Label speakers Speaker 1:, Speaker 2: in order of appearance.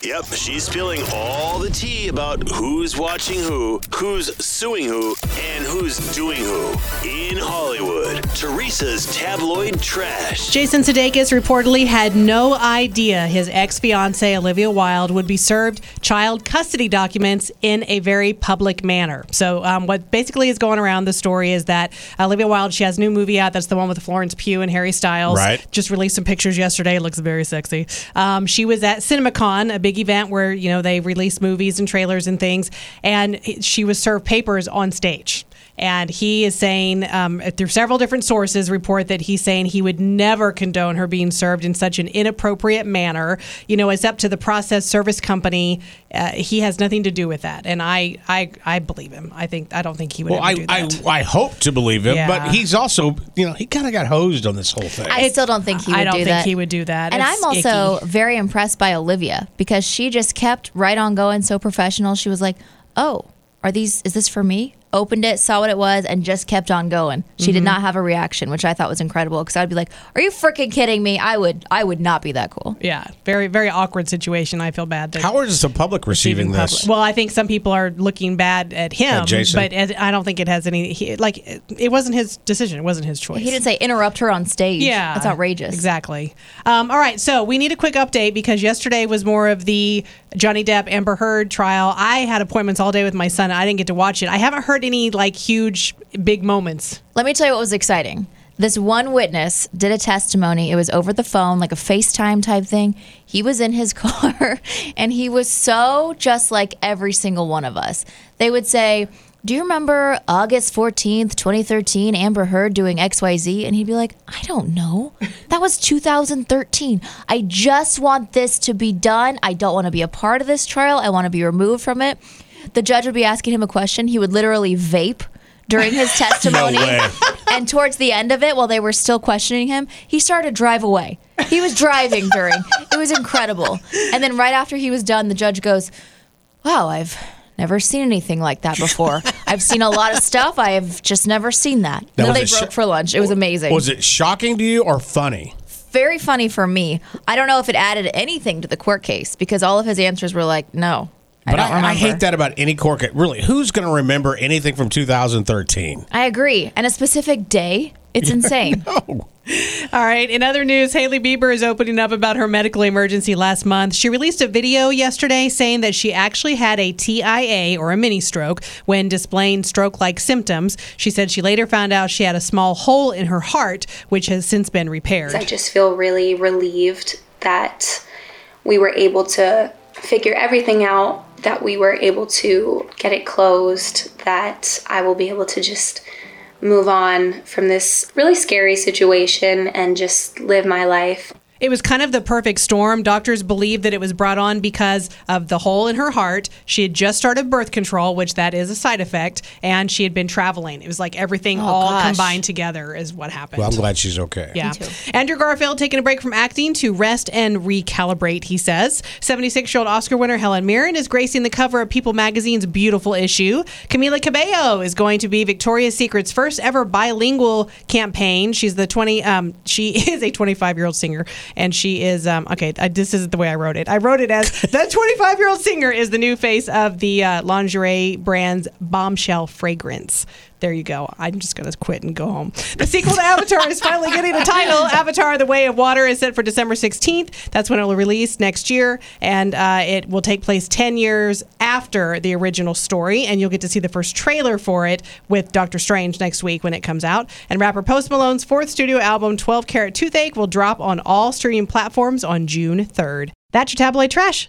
Speaker 1: Yep, she's spilling all the tea about who's watching who, who's suing who, and who's doing who. In Teresa's tabloid trash.
Speaker 2: Jason Sudeikis reportedly had no idea his ex fiancee Olivia Wilde would be served child custody documents in a very public manner. So, um, what basically is going around the story is that Olivia Wilde, she has a new movie out. That's the one with Florence Pugh and Harry Styles.
Speaker 3: Right.
Speaker 2: Just released some pictures yesterday. Looks very sexy. Um, she was at CinemaCon, a big event where you know they release movies and trailers and things, and she was served papers on stage. And he is saying, um, through several different sources, report that he's saying he would never condone her being served in such an inappropriate manner. You know, it's up to the process service company. Uh, he has nothing to do with that, and I, I, I believe him. I think I don't think he would
Speaker 3: Well,
Speaker 2: ever
Speaker 3: I,
Speaker 2: do
Speaker 3: I
Speaker 2: that.
Speaker 3: I hope to believe him,
Speaker 2: Yeah.
Speaker 3: but he's also, you know, he kind of got hosed on this whole thing.
Speaker 4: I still don't think he would
Speaker 2: I don't
Speaker 4: do
Speaker 2: think
Speaker 4: that.
Speaker 2: he would do that.
Speaker 4: And
Speaker 2: It's
Speaker 4: I'm also
Speaker 2: icky.
Speaker 4: very impressed by Olivia because she just kept right on going, so professional. She was like, "Oh, are these? Is this for me?" Opened it, saw what it was, and just kept on going. She
Speaker 2: Mm-hmm.
Speaker 4: did not have a reaction, which I thought was incredible. Because I'd be like, "Are you freaking kidding me?" I would, I would not be that cool.
Speaker 2: Yeah, very very awkward situation. I feel bad. That
Speaker 3: How is the public receiving
Speaker 2: receiving
Speaker 3: this?
Speaker 2: public- Well, I think some people are looking bad at him,
Speaker 3: At Jason.
Speaker 2: but it, I don't think it has any. He, like it, it wasn't his decision. It wasn't his choice.
Speaker 4: He didn't say interrupt her on stage.
Speaker 2: Yeah,
Speaker 4: that's outrageous.
Speaker 2: Exactly. Um, all right, so we need a quick update because yesterday was more of the Johnny Depp Amber Heard trial. I had appointments all day with my son. I didn't get to watch it. I haven't heard any like huge big moments.
Speaker 4: Let me tell you what was exciting. This one witness did a testimony. It was over the phone, like a FaceTime type thing. He was in his car and he was so just like every single one of us. They would say, Do you remember August 14th, 2013, Amber Heard doing XYZ? And he'd be like, I don't know. That was 2013. I just want this to be done. I don't want to be a part of this trial. I want to be removed from it. The judge would be asking him a question. He would literally vape during his testimony.
Speaker 3: way.
Speaker 4: And towards the end of it, while they were still questioning him, he started to drive away. He was driving during. It was incredible. And then right after he was done, the judge goes, "Wow, I've never seen anything like that before. I've seen a lot of stuff. I have just never seen that."
Speaker 3: Now,
Speaker 4: then they broke
Speaker 3: sh-
Speaker 4: for lunch. It was amazing.
Speaker 3: Was it shocking to you or funny?
Speaker 4: Very funny for me. I don't know if it added anything to the court case because all of his answers were like, "No." I
Speaker 3: But
Speaker 4: don't
Speaker 3: I,
Speaker 4: remember.
Speaker 3: I hate that about any court case. Really, who's going to remember anything from 2013?
Speaker 4: I agree. And a specific day, it's insane.
Speaker 3: Oh,
Speaker 2: All right. In other news, Hailey Bieber is opening up about her medical emergency last month. She released a video yesterday saying that she actually had a TIA or a mini stroke when displaying stroke like symptoms. She said she later found out she had a small hole in her heart, which has since been repaired.
Speaker 5: I just feel really relieved that we were able to figure everything out, that we were able to get it closed, that I will be able to just move on from this really scary situation and just live my life.
Speaker 2: It was kind of the perfect storm. Doctors believe that it was brought on because of the hole in her heart. She had just started birth control, which that is a side effect, and she had been traveling. It was like everything all
Speaker 4: gosh.
Speaker 2: combined together is what happened.
Speaker 3: well, I'm glad she's okay.
Speaker 2: Yeah. Andrew Garfield taking a break from acting to rest and recalibrate, he says. 76 year old Oscar winner Helen Mirren is gracing the cover of People magazine's beautiful issue. Camila Cabello is going to be Victoria's Secret's first ever bilingual campaign. She's the 20, um, she is a 25 year old singer, and she is, um, okay, I, this isn't the way I wrote it. I wrote it as the 25 year old singer is the new face of the uh, lingerie brand's bombshell fragrance. There you go. I'm just going to quit and go home. The sequel to Avatar is finally getting a title. Avatar: The Way of Water is set for December 16th. That's when it will release next year, and uh, it will take place 10 years after the original story. And you'll get to see the first trailer for it with Doctor Strange next week when it comes out. And rapper Post Malone's fourth studio album, 12 Carat Toothache, will drop on all streaming platforms on June 3rd. That's your tabloid trash.